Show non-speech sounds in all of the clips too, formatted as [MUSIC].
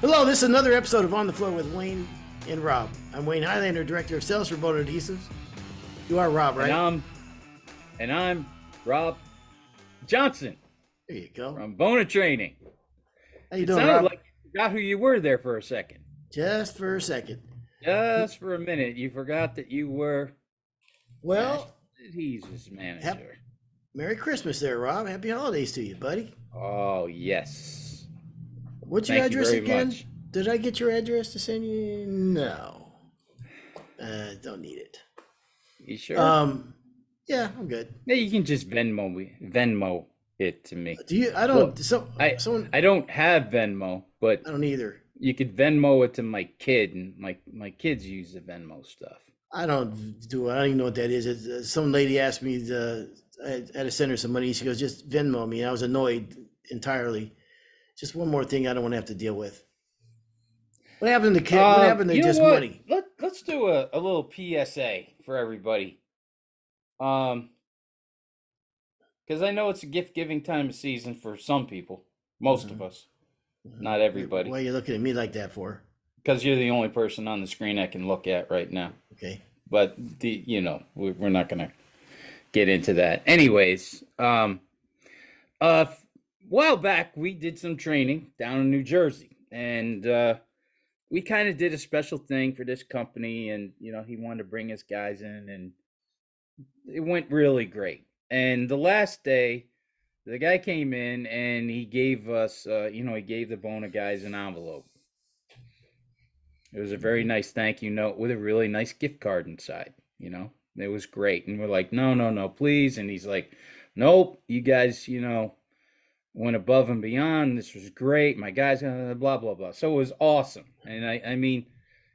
Hello, this is another episode of On the Floor with Wayne and Rob. I'm Wayne Highlander, Director of Sales for Bona Adhesives. You are Rob, right? And I'm, and I'm Rob Johnson there you go. from Bona Training. How you It doing, sounded Rob? like you forgot who you were there for a second. Just for a second. Just for a minute, you forgot that you were Well, Jesus manager. Merry Christmas there, Rob. Happy holidays to you, buddy. Oh yes. What's your Thank you address very again? much. Did I get your address to send you? No. Uh, don't need it. You sure? Um, yeah, I'm good. yeah, you can just Venmo me, Venmo it to me. Do you? I don't. Well, so, I someone. I don't have Venmo, but I don't either. you could Venmo it to my kid, and my my kids use the Venmo stuff. I don't do. I don't even know what that is. It's, uh, some lady asked me the, I had to send her some money. She goes, just Venmo me. And I was annoyed entirely. Just one more thing I don't want to have to deal with. What happened to kid? what Uh, happened to you know just what? money? Let, let's do a, a little PSA for everybody. Um, because I know it's a gift giving time of season for some people, most Mm-hmm. of us, not everybody. Why are you looking at me like that for? Because you're the only person on the screen I can look at right now. Okay. But the you know we- we're not gonna get into that. Anyways, um, a while back we did some training down in New Jersey, and uh, we kind of did a special thing for this company, and you know he wanted to bring his guys in, and it went really great. And the last day, the guy came in and he gave us, uh, you know, he gave the Bona guys an envelope. It was a very nice thank you note with a really nice gift card inside. You know, it was great. And we're like, no, no, no, please. And he's like, nope, you guys, you know, went above and beyond. This was great. My guys, blah, blah, blah. So it was awesome. And I, I mean,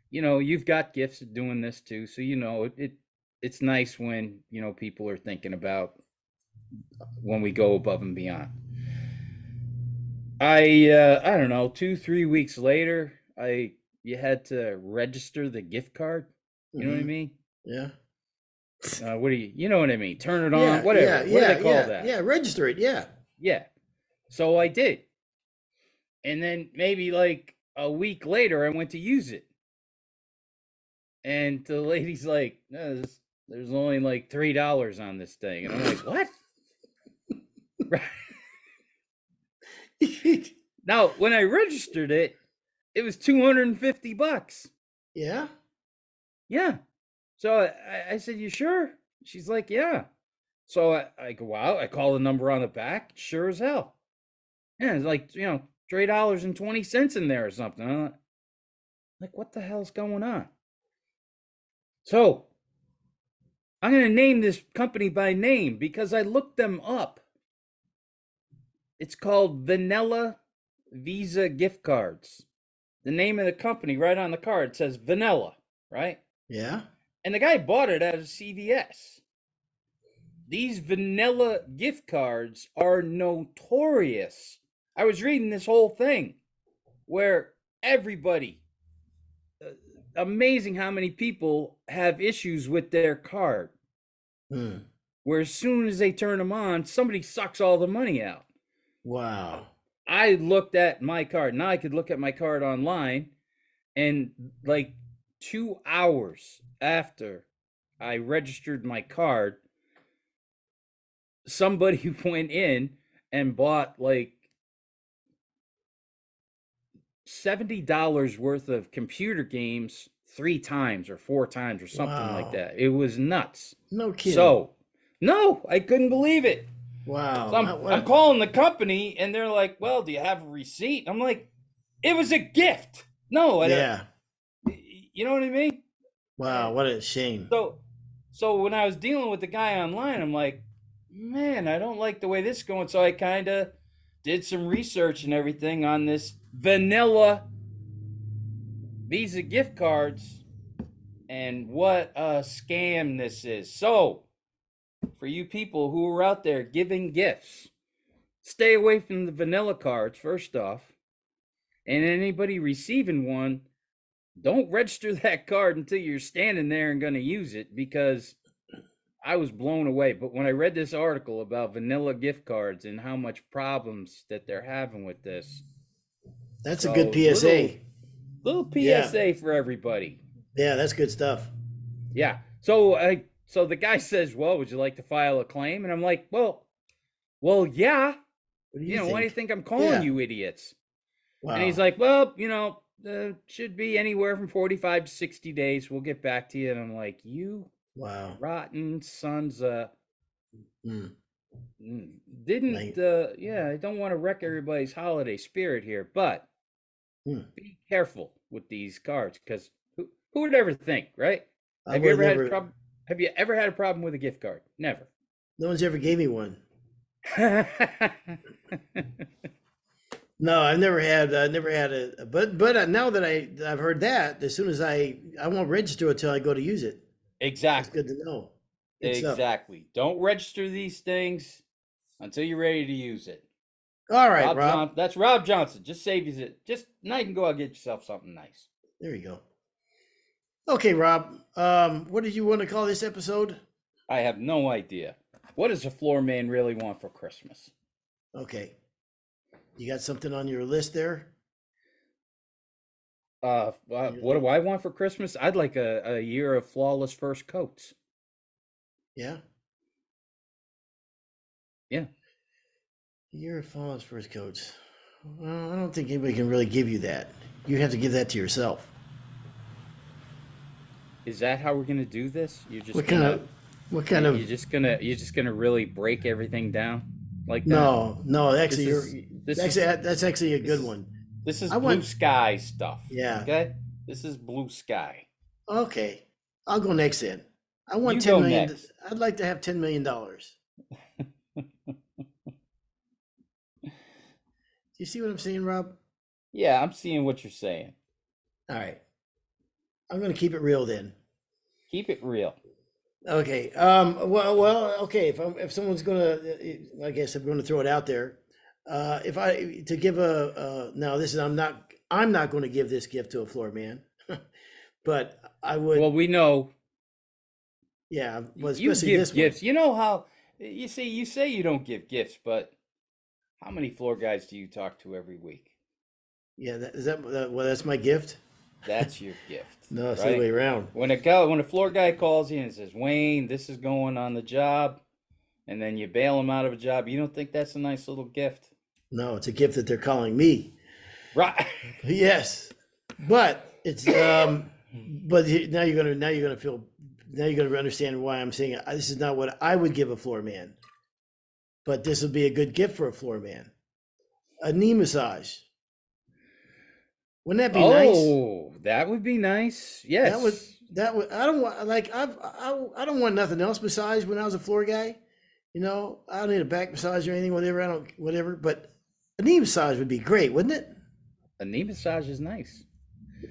you know, you've got gifts of doing this too. So, you know, it, it it's nice when, you know, people are thinking about when we go above and beyond. I, uh, I don't know, two, three weeks later, I, you had to register the gift card. You know what I Mhm. mean? Yeah. Uh, what do you, you know what I mean? Turn it on, yeah. whatever. Yeah. what yeah, do they call yeah, that? Yeah. Register it. Yeah. Yeah. So I did. And then maybe like a week later, I went to use it. And the [LAUGHS] lady's like, no, there's, there's only like $3 on this thing. And I'm like, what? [LAUGHS] Right. [LAUGHS] Now, when I registered it, it was 250 bucks. yeah. Yeah. So I, I said, You sure? She's like, Yeah. So I, I go out, I call the number on the back, sure as hell. Yeah, it's like, you know, three dollars and twenty cents in there or something. Like- like, what the hell's going on? So I'm gonna name this company by name because I looked them up. It's called Vanilla Visa Gift Cards. The name of the company right on the card says Vanilla, right? Yeah. And the guy bought it at a CVS. These vanilla gift cards are notorious. I was reading this whole thing where everybody, uh, amazing how many people have issues with their card, Hmm. where as soon as they turn them on, somebody sucks all the money out. Wow. I looked at my card. Now I could look at my card online, and like two hours after I registered my card, somebody [LAUGHS] went in and bought like seventy dollars worth of computer games three times or four times or something Wow. like that. It was nuts. No kidding. So, no, I couldn't believe it. wow. So I'm, I'm calling the company and they're like, well, do you have a receipt? I'm like, it was a gift. No, I don't- yeah. you know what I mean? Wow. What a shame. So, so when I was dealing with the guy online, I'm like, man, I don't like the way this is going. So I kind of did some research and everything on this vanilla Visa gift cards and what a scam this is. So, for you people who are out there giving gifts, stay away from the vanilla cards, first off. And anybody receiving one, don't register [LAUGHS] that card until you're standing there and going to use it because I was blown away. But when I read this article about vanilla gift cards and how much problems that they're having with this, That's a good PSA. Little Yeah. PSA for everybody. Yeah, that's good stuff. Yeah. So I so the guy says, "Well, would you like to file a claim?" And I'm like, "Well, well, yeah. What do You, you, know, think? why do you think I'm calling Yeah. you idiots?" Wow. And he's like, "Well, you know, uh, should be anywhere from 45 to 60 days. We'll get back to you." And I'm like, "You wow. rotten sons of Mm. mm, didn't uh yeah, I don't want to wreck everybody's holiday spirit here, but Hmm. be careful with these cards cuz who, who would ever think, right? I Have you ever had a problem have you ever had a problem with a gift card? Never. No one's ever gave me one. [LAUGHS] No, I've never had. I never had a. But but uh, now that I I've heard that, as soon as I I won't register it until I go to use it. It's exactly. good to know. Stuff. Exactly. Don't register these things until you're ready to use it. All right, Rob, Rob. John- that's Rob Johnson. Just save you it. Just now you can go out and get yourself something nice. There you go. Okay, Rob. Um, what did you want to call this episode? I have no idea. What does a floor man really want for Christmas? Okay. You got something on your list there? Uh, uh, what do I want for Christmas? I'd like a, a year of flawless first coats. Yeah. Yeah. A Fallen's first coats. Well, I don't think anybody can really give you that. You have to give that to yourself. Is that how we're gonna do this? You're just What kind gonna, of? What kind of? You're just gonna you're just gonna really break everything down like that? No, no. Actually, This you're. actually, is- that's actually a good one. This is I blue sky stuff. Yeah. Okay. This is blue sky. Okay, I'll go next then. I want You ten million. next. I'd like to have ten million dollars. [LAUGHS] Do you see what I'm saying, Rob? Yeah, I'm seeing what you're saying. All right. I'm going to keep it real then. Keep it real. Okay. Um. Well. Well. Okay. If I'm, if someone's gonna, I guess I'm going to throw it out there. Uh, if I to give a uh, now this is I'm not I'm not going to give this gift to a floor man, [LAUGHS] but I would. Well, we know yeah. Well, you give this gifts. You know how you see you say you don't give gifts, but how many floor guys do you talk to every week? Yeah. That, is that well? That's my gift. That's [LAUGHS] your gift. No, it's the right? other way around. When a guy, when a floor guy calls you and says, "Wayne, this is going on the job," and then you bail him out of a job, you don't think that's a nice little gift, No, it's a gift that they're calling me. right? Yes, but it's um, but now you're gonna now you're gonna feel now you're gonna understand why I'm saying uh, this is not what I would give a floor man, but this would be a good gift for a floor man. A knee massage. Wouldn't that be nice? oh, that would be nice. Yes. That would that would I don't want like I've I, I don't want nothing else besides when I was a floor guy. You know, I don't need a back massage or anything, whatever. I don't whatever, but a knee massage would be great, wouldn't it? a knee massage is nice.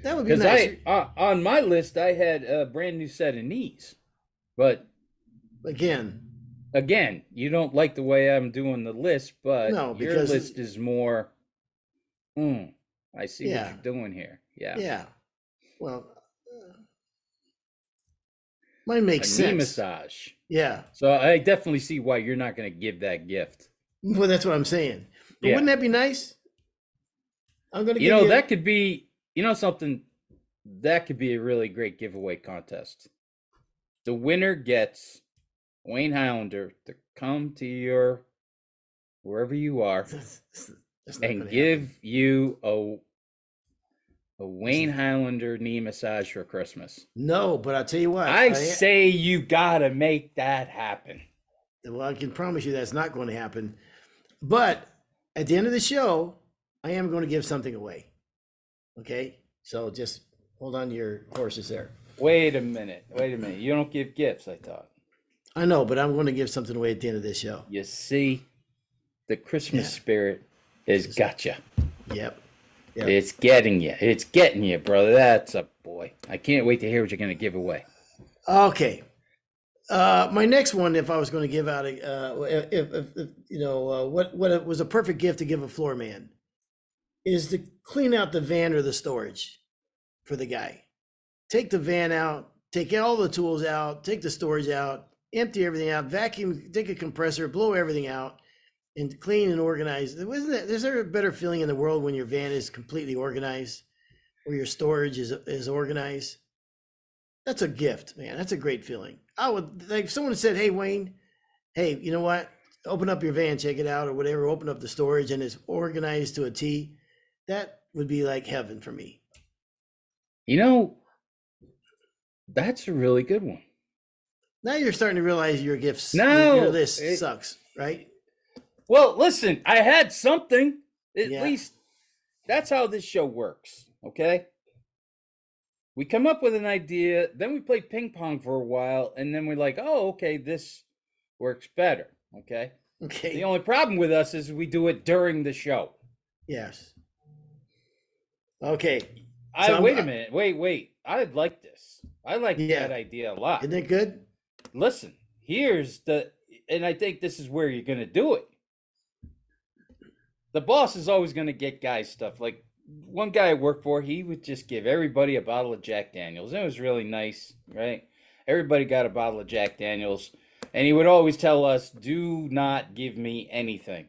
That would be nice. I uh, on my list, I had a brand new set of knees, but Again, again, you don't like the way I'm doing the list, but No, your list is more. Hmm, I see Yeah. what you're doing here. Yeah, Yeah. Well, uh, mine makes a knee massage. Yeah. So I definitely see why you're not going to give that gift. [LAUGHS] Well, that's what I'm saying. But Yeah. wouldn't that be nice? I'm gonna. You know that could be, you know, something that could be a really great giveaway contest. The winner gets Wayne Highlander to come to your wherever you are That's, that's not and give happen. you a a Wayne Highlander knee massage for Christmas. No, but I'll tell you what. I I- say you gotta make that happen. Well, I can promise you that's not going to happen. But at the end of the show, I am going to give something away. Okay. So just hold on to your horses there. Wait a minute. Wait a minute. You don't give gifts, I thought. I know, but I'm going to give something away at the end of this show. You see, the Christmas Yeah. spirit has got you. Yep. Yeah. It's getting you. It's getting you, brother. That's a boy. I can't wait to hear what you're going to give away. Okay. Uh, my next one, if I was going to give out a, uh, if, if, if you know, uh, what what it was a perfect gift to give a floor man, is to clean out the van or the storage for the guy. Take the van out, take all the tools out, take the storage out, empty everything out, vacuum, take a compressor, blow everything out, and clean and organize. Wasn't that, is there a better feeling in the world when your van is completely organized or your storage is, is organized? That's a gift, man. That's a great feeling. I would like if someone said, Hey, Wayne, hey, you know what? Open up your van, check it out or whatever, open up the storage and it's organized to a T. That would be like heaven for me. You know, that's a really good one. Now you're starting to realize your gifts, No, your list it- sucks, right? Well, listen, I had something. At Yeah. least that's how this show works. Okay. We come up with an idea, then we play ping pong for a while, and then we're like, oh, okay, this works better. Okay. Okay. The only problem with us is we do it during the show. Yes. Okay. I So I'm- wait a minute. Wait, wait. I like this. I like Yeah. that idea a lot. Isn't it good? Listen, here's the and I think this is where you're gonna do it. The boss is always gonna get guys stuff. Like one guy I worked for, he would just give everybody a bottle of Jack Daniels. It was really nice, right? Everybody got a bottle of Jack Daniels. And he would always tell us, do not give me anything.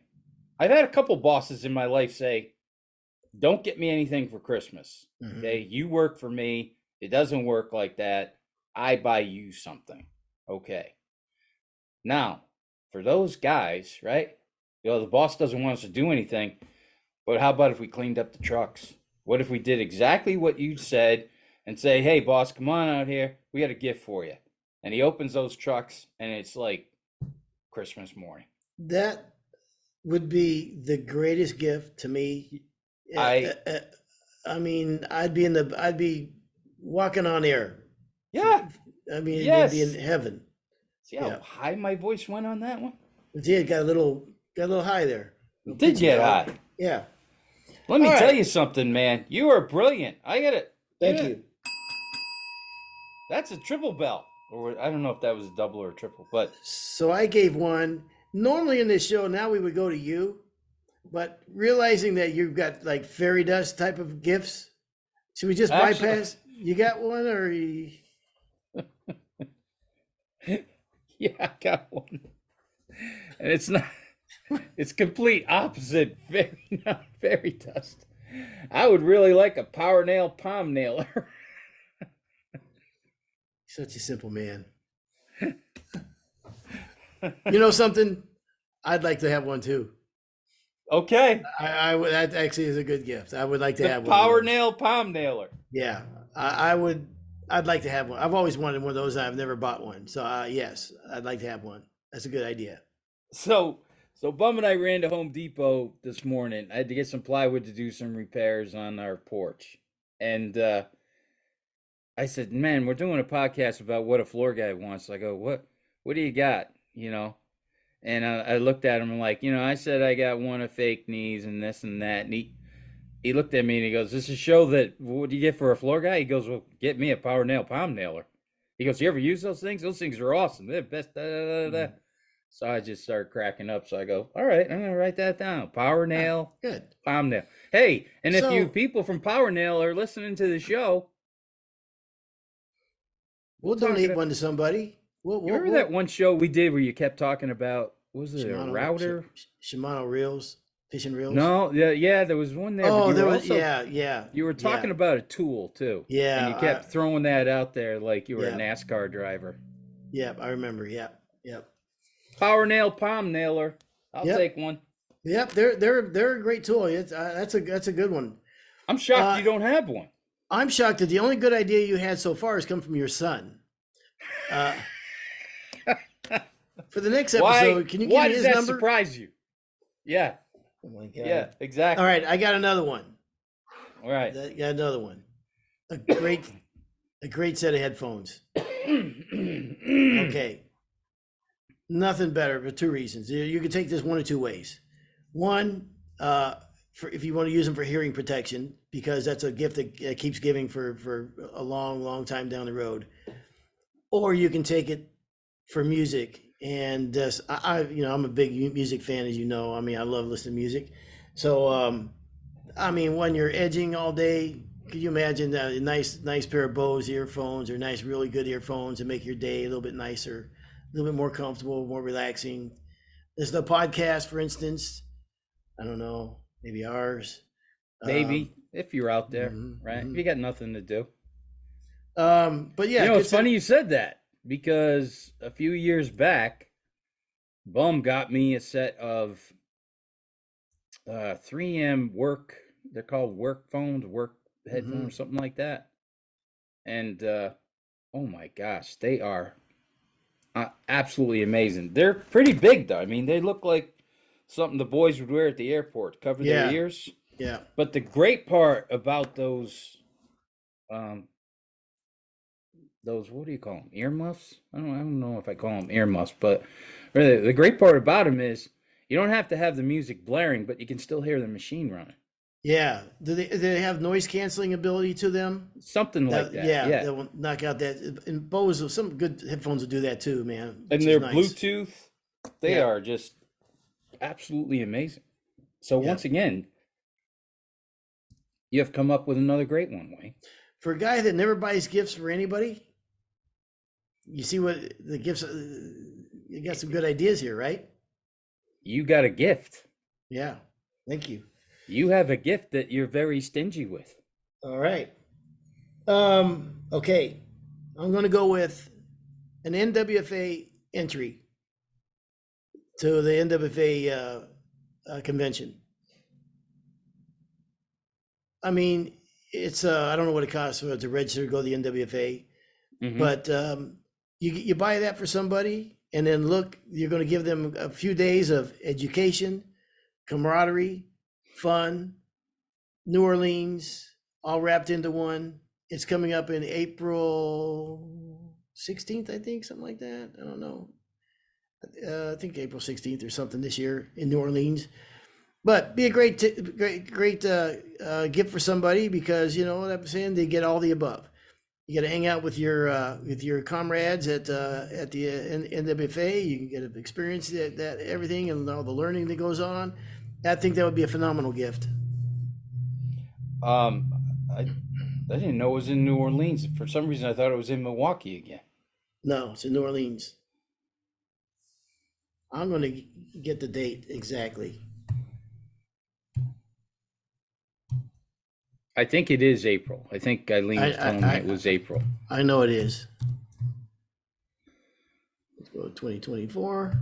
I've had a couple bosses in my life say, don't get me anything for Christmas. Mhm. Okay, you work for me. It doesn't work like that. I buy you something. Okay. Now, for those guys, right? You know, the boss doesn't want us to do anything, but how about if we cleaned up the trucks? What if we did exactly what you said and say, hey, boss, come on out here. We got a gift for you. And he opens those trucks and it's like Christmas morning. That would be the greatest gift to me. Uh, I- uh, uh, I mean, I'd be in the, I'd be walking on air. Yeah. I mean, Yes. it'd be in heaven. See how Yeah. high my voice went on that one? It got a little, got a little high there. It did get high. Yeah. Let me All tell right. you something, man. You are brilliant. I get it. Thank Yeah. you. That's a triple bell. Or I don't know if that was a double or a triple, but So I gave one. Normally in this show, now we would go to you, but realizing that you've got like fairy dust type of gifts, should we just Actually- bypass? You got one, or you, [LAUGHS] yeah, I got one. And it's not [LAUGHS] it's complete opposite [LAUGHS] very not fairy dust. I would really like a power nail palm nailer. [LAUGHS] such a simple man. you know something? I'd like to have one too. okay. I, I would. That actually is a good gift. I would like to The have one. power those. nail palm nailer. Yeah, I, I would. I'd like to have one. I've always wanted one of those. I've never bought one. So uh, yes, I'd like to have one. That's a good idea. So so Bum and I ran to Home Depot this morning. I had to get some plywood to do some repairs on our porch. And uh I said, "Man, we're doing a podcast about what a floor guy wants." I go, "What what do you got?" You know? And I, I looked at him and like, you know, I said I got one of fake knees and this and that. And he he looked at me and he goes, "This is a show that what do you get for a floor guy?" He goes, "Well, get me a power nail palm nailer." He goes, "You ever use those things? Those things are awesome. They're best." Da, da, da, da. So I just started cracking up. So I go, all right, I'm gonna write that down. Power ah, nail, Good. palm nail. Hey, and if you people from Power Nail are listening to the show, We'll talking donate one to somebody. We'll, we'll, remember we'll, that one show we did where you kept talking about was it Shimano- a router? Sh- Shimano reels, fishing reels. No, yeah, yeah, there was one there. Oh, there was. also- yeah, yeah. You were talking about a tool too. Yeah, And you kept I- throwing that out there like you were Yeah. a NASCAR driver. Yep, I remember. Yep, yep, Power nail, palm nailer. I'll Yep. take one. yep. They're they're they're a great tool. It's, uh, that's a that's a good one. I'm shocked Uh, you don't have one. I'm shocked that the only good idea you had so far has come from your son. Uh, [LAUGHS] for the next Why? episode, can you give why me does his that number? surprise you? Yeah, Oh my God. yeah, exactly. All right, I got another one. All right. I got another one. A great, a great set of headphones. [CLEARS THROAT] Okay. Nothing better for two reasons. You- can take this one or two ways. One, uh, for if you want to use them for hearing protection, because that's a gift that, keeps giving for for a long, long time down the road. Or you can take it for music. And uh, I, you know, I'm a big music fan, as you know. I mean, I love listening to music. So, um, I mean, when you're edging all day, could you imagine a nice, nice pair of Bose earphones or nice, really good earphones and make your day a little bit nicer, little bit more comfortable, more relaxing? There's the podcast, for instance. I don't know, maybe ours. Maybe Um, if you're out there, mhm, right? mhm. If you got nothing to do. Um, but yeah, you know, it's funny you said that because a few years back, Bum got me a set of uh 3M work. They're called work phones, work headphones, Mhm. something like that. And uh oh my gosh, they are uh, absolutely amazing. They're pretty big though. I mean, they look like something the boys would wear at the airport, cover Yeah. their ears. Yeah, But the great part about those, um, those what do you call them? Earmuffs? I don't, I don't know if I call them earmuffs, but really, the great part about them is you don't have to have the music blaring, but you can still hear the machine running. Yeah. Do they do they have noise canceling ability to them? Something like that. yeah, Yeah. that will knock out that. And Bose, some good headphones will do that too, man. and which is they're nice. Bluetooth. They Yeah. are just absolutely amazing. So Yeah. once again, you have come up with another great one, Wayne. For a guy that never buys gifts for anybody, you see what the gifts. Uh, you got some good ideas here, right? You got a gift. Yeah. Thank you. You have a gift that you're very stingy with. All right. Um, okay. I'm going to go with an NWFA entry to the NWFA uh, uh, convention. I mean, it's uh, I don't know what it costs for to register to go to the NWFA, Mhm. but um, you you buy that for somebody, and then look, you're going to give them a few days of education, camaraderie, fun, New Orleans, all wrapped into one. It's coming up in April 16th, I think, something like that. I don't know. Uh, I think April 16th or something this year in New Orleans. But be a great, t- great, great uh, uh, gift for somebody because you know what I'm saying. They get all the above. You got to hang out with your uh, with your comrades at uh, at the uh, NWFA. You can get to experience that, that everything and all the learning that goes on. I think that would be a phenomenal gift. Um, I, I didn't know it was in New Orleans. For some reason, I thought it was in Milwaukee again. No, it's in New Orleans. I'm going to get the date exactly. I think it is April. I think Eileen I- was telling I- me it was April. I know it is. Let's go 2024.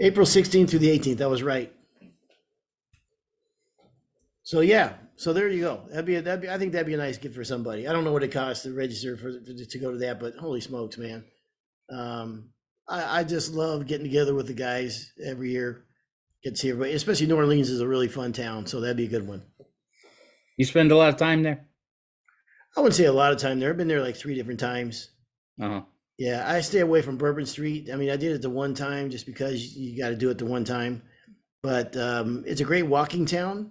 April 16th through the 18th. That was right. So yeah, so there you go. That'd be a, that'd be. I think that'd be a nice gift for somebody. I don't know what it costs to register for to go to that, but holy smokes, man! Um, I, I just love getting together with the guys every year. Get to see everybody, especially New Orleans is a really fun town, so that'd be a good one. You spend a lot of time there. I wouldn't say a lot of time there. I've been there like three different times. Uh huh. Yeah, I stay away from Bourbon Street. I mean, I did it the one time just because you got to do it the one time. But um, it's a great walking town,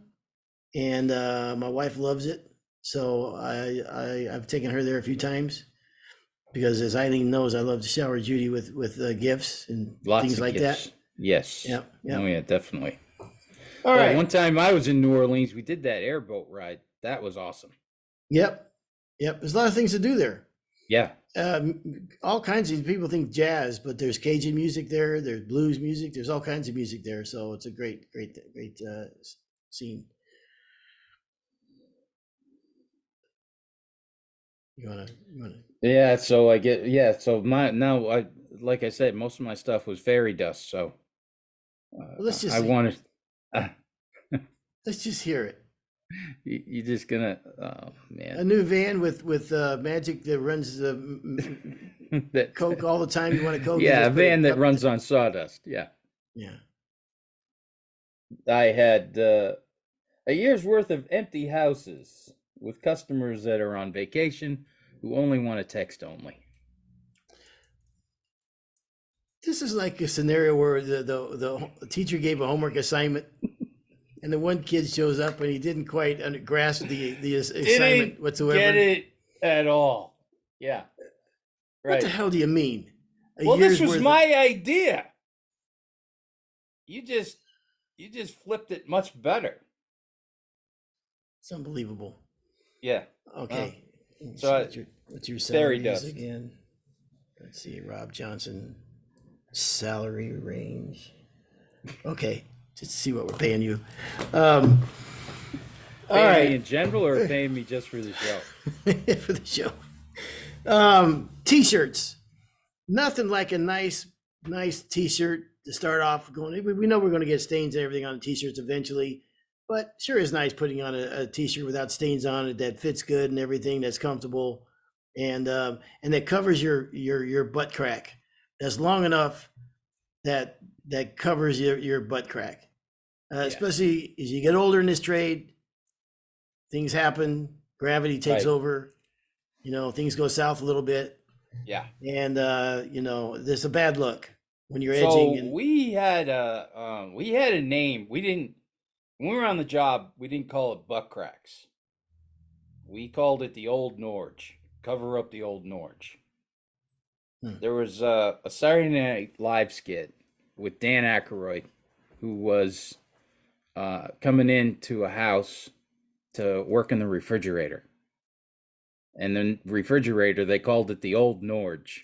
and uh, my wife loves it. So I, I I've taken her there a few times because, as Eileen knows, I love to shower Judy with with uh, gifts and Lots things like gifts. that. Yes. Yep, yep. Oh yeah, definitely. All Yeah, right. One time I was in New Orleans. We did that airboat ride. That was awesome. Yep. Yep. There's a lot of things to do there. Yeah. Um, all kinds of people think jazz, but there's Cajun music there. There's blues music. There's all kinds of music there. So it's a great, great, great uh, scene. You wanna, you wanna? Yeah. So I get. Yeah. So my now I like I said, most of my stuff was fairy dust. So uh, let's just I wanted. [LAUGHS] Let's just hear it. You, you just gonna. Oh man. A new van with with uh, magic that runs the that [LAUGHS] Coke all the time. You want a Coke? Yeah, a van that runs on sawdust. Yeah. Yeah. I had uh, a year's worth of empty houses with customers that are on vacation who only want to text only. This is like a scenario where the, the, the teacher gave a homework assignment and the one kid shows up and he didn't quite under, grasp the, the ass- assignment Didn't whatsoever. Get it at all. Yeah. What the hell do you mean? A Well, this was worth of- my idea. You just you just flipped it much better. It's unbelievable. Yeah. Okay. So what's your, what's your salaries dust. again? Let's see, Rob Johnson. salary range. Okay, just to see what we're paying you. Um, all Paying me right, in general or [LAUGHS] paying me just for the show? [LAUGHS] for the show. Um, t-shirts. Nothing like a nice, nice t-shirt to start off going. We we know we're going to get stains and everything on the t-shirts eventually, but sure is nice putting on a, a t-shirt without stains on it that fits good and everything that's comfortable, and um, and that covers your your your butt crack. That's long enough that that covers your your butt crack. Uh, Especially as you get older in this trade, things happen. Gravity takes Right. over. You know, things go south a little bit, Yeah. and uh, you know, there's a bad look when you're So edging. And, we had a um, we had a name. We didn't when we were on the job. We didn't call it butt cracks. We called it the old Norge. Cover up the old Norge. Hmm. There was uh, a Saturday Night Live skit with Dan Aykroyd, who was uh, coming into a house to work in the refrigerator. And the refrigerator, they called it the old Norge.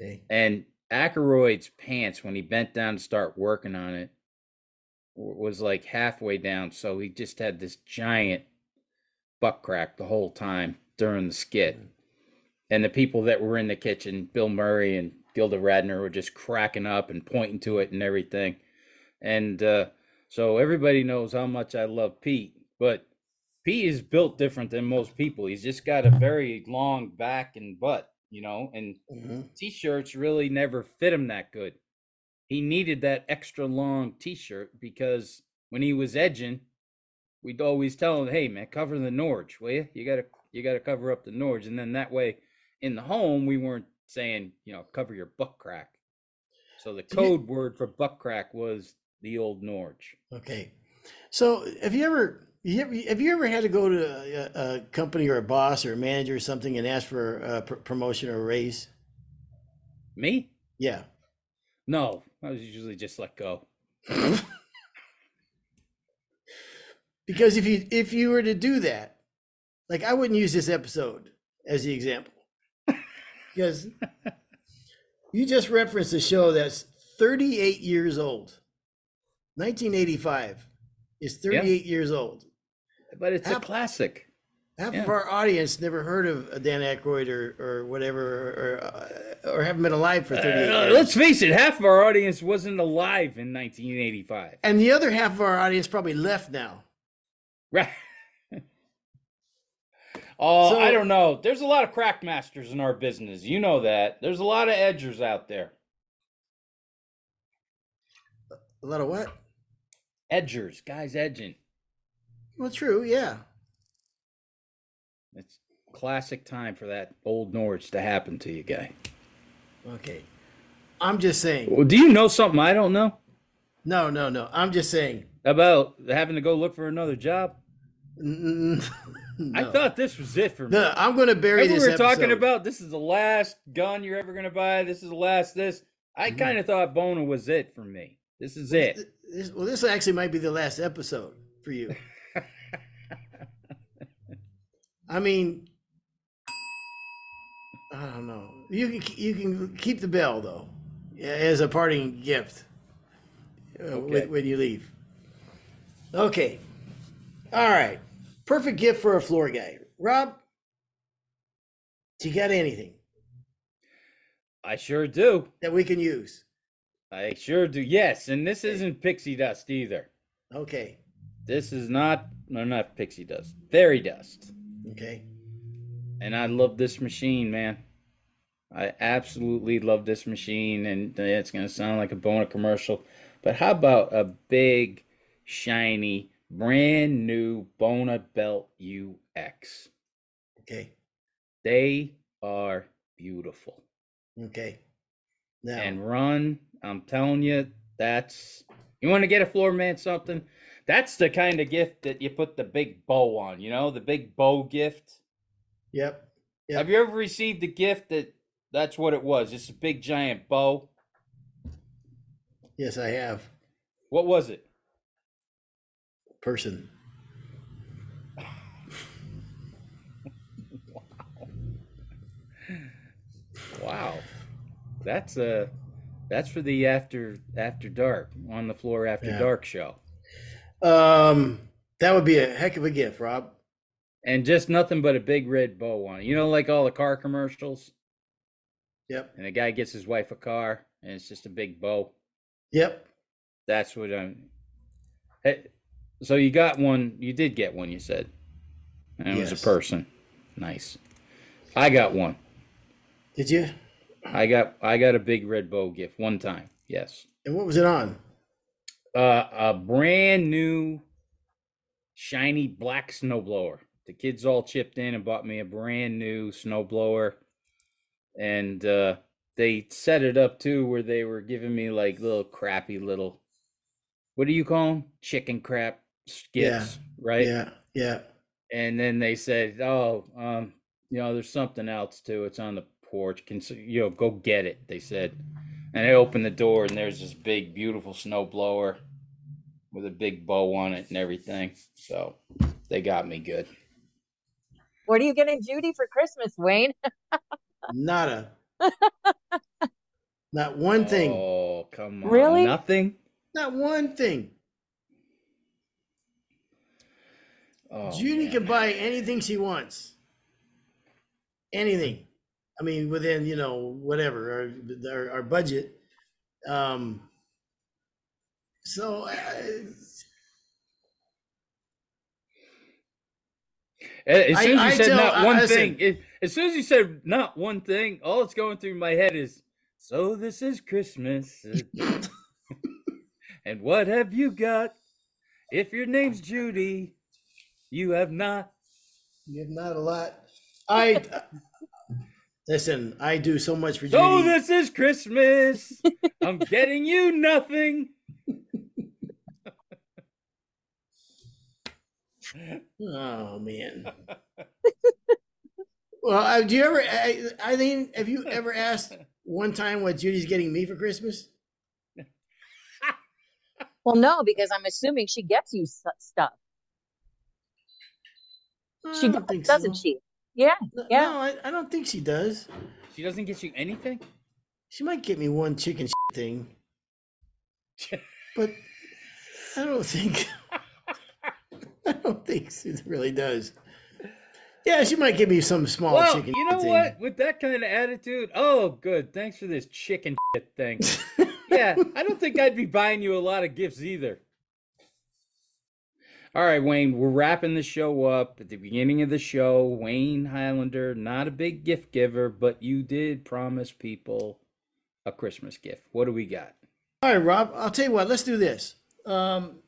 okay. And Aykroyd's pants, when he bent down to start working on it, was like halfway down. So he just had this giant butt crack the whole time during the skit. And the people that were in the kitchen, Bill Murray and Gilda Radner, were just cracking up and pointing to it and everything. And uh, so everybody knows how much I love Pete. But Pete is built different than most people. He's just got a very long back and butt, you know, and Mhm. t-shirts really never fit him that good. He needed that extra long t-shirt because when he was edging, we'd always tell him, "Hey man, cover the Norge, will you? You gotta you gotta cover up the Norge." And then that way, in the home, we weren't saying, you know, cover your butt crack. So the Did you- code word for butt crack was the old Norge. Okay. So have you ever you ever, have you ever had to go to a, a company or a boss or a manager or something and ask for a pr- promotion or a raise? Me? Yeah. No, I was usually just let go. Because if you if you were to do that, like I wouldn't use this episode as the example. Because you just referenced a show that's 38 years old. 1985 is 38 years old. But it's a classic. Half Yeah. of our audience never heard of Dan Aykroyd or, or whatever, or, or or haven't been alive for 38 Uh, years. let's face it, half of our audience wasn't alive in 1985. And the other half of our audience probably left now. Right. Oh, So- I don't know. There's a lot of crack masters in our business. You know that. There's a lot of edgers out there. A lot of what? Edgers, guys edging. Well, true, yeah. It's classic time for that old Norge to happen to you, guy. Okay. I'm just saying. Well, do you know something I don't know No, no, no. I'm just saying. about having to go look for another job? [LAUGHS] Mm, I thought this was it for me. No, I'm going to bury Remember this we were talking about this is the last gun you're ever gonna buy. This is the last this. I Mhm. kind of thought Bona was it for me. This is it. This, well, this actually might be the last episode for you. [LAUGHS] I mean, I don't know. You can you can keep the bell though, as a parting gift uh, Okay. when, when you leave. Okay, all right. Perfect gift for a floor guy, Rob. Do you got anything I sure do. that we can use? I sure do. Yes, and this isn't pixie dust either. Okay, This is not no not pixie dust. Fairy dust. okay. And I love this machine, man. I absolutely love this machine, and it's gonna sound like a Bona commercial, but how about a big, shiny, brand new Bona Belt UX? Okay. They are beautiful. Okay. Now, and run. I'm telling you, that's you want to get a floor man something. That's the kind of gift that you put the big bow on. You know, the big bow gift. yep. Yep. Have you ever received a gift that that's what it was? Just a big giant bow. Yes, I have. What was it? Person. Wow, Wow. that's a That's for the after after dark on the floor after Yeah. dark show. Um, that would be a heck of a gift, Rob. And just nothing but a big red bow on it. You know, like all the car commercials? Yep. And a guy gets his wife a car and it's just a big bow. Yep. That's what I'm Hey, so you got one you did get one, you said. And it was a person. Nice. I got one. Did you? I got I got a big red bow gift one time. Yes. And what was it on? Uh, a brand new shiny black snowblower. The kids all chipped in and bought me a brand new snowblower. And uh, they set it up too where they were giving me like little crappy little what do you call them? Chicken crap Yeah. right? Yeah. Yeah. And then they said, "Oh, um, you know, there's something else too. It's on the porch. Can you know go get it?" They said, and I opened the door, and there's this big, beautiful snow blower with a big bow on it and everything. So they got me good. What are you getting Judy for Christmas, Wayne? Nada. [LAUGHS] Not one thing. Oh, come on! Really? Nothing. Not one thing. Oh, Judy man. can buy anything she wants. Anything. I mean, within you know whatever our our, our budget. Um. So uh, eh, I, As soon as you I said tell- not I- one listen. thing, it, as soon as you said not one thing, all that's going through my head is, "So this is Christmas, uh, [LAUGHS] and what have you got? If your name's Judy, you have not." you have not a lot. I listen. I do so much for Judy. So this is Christmas. I'm getting you nothing. Oh man. well, uh, do you ever? I, I think have you ever asked one time what Judy's getting me for Christmas? Well, no, because I'm assuming she gets you stuff. She does, don't doesn't so. she? Yeah. No, Yeah. no, I, I don't think she does. She doesn't get you anything. She might get me one chicken thing, but I don't think. [LAUGHS] I don't think she really does. Yeah, she might give me some small well, chicken. you know thing. what? With that kind of attitude, oh, good. Thanks for this chicken thing. [LAUGHS] yeah, I don't think I'd be buying you a lot of gifts either. All right, Wayne, we're wrapping the show up. At the beginning of the show, Wayne Highlander, not a big gift giver, but you did promise people a Christmas gift. What do we got? All right, Rob. I'll tell you what. Let's do this. Um,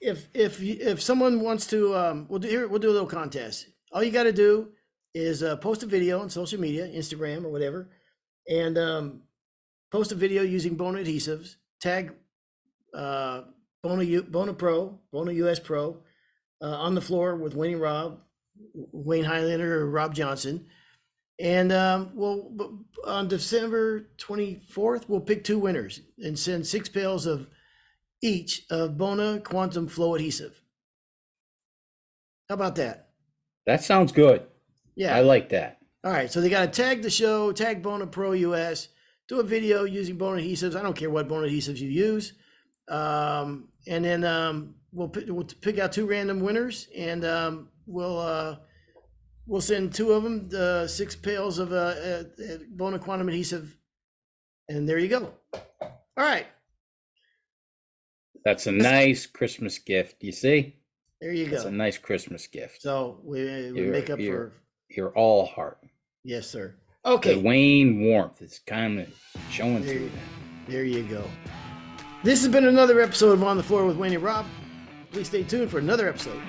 if if if someone wants to, um, we'll do here. We'll do a little contest. All you got to do is uh, post a video on social media, Instagram or whatever, and um, post a video using Bona adhesives. Tag uh, Bona U, Bona Pro, Bona US Pro, uh, on the floor with Wayne Rob, Wayne Highlander or Rob Johnson. And um, we'll on December 24th, we'll pick two winners and send six pails of each of Bona Quantum Flow adhesive. How about that? That sounds good. Yeah. I like that. All right. So they got to tag the show, tag Bona Pro US, do a video using Bona adhesives. I don't care what Bona adhesives you use. Um, and then um, we'll, pick, we'll pick out two random winners and um, we'll uh, we'll send two of them the six pails of uh, uh, uh, Bona Quantum adhesive. And there you go. All right. That's a nice Christmas gift. You see? There you go, It's go. a nice Christmas gift. So we, we You're- make up you're- for You're all heart. yes, sir. Okay, The Wayne warmth is kind of showing through that. there you go. This has been another episode of On the Floor with Wayne and Rob. Please stay tuned for another episode.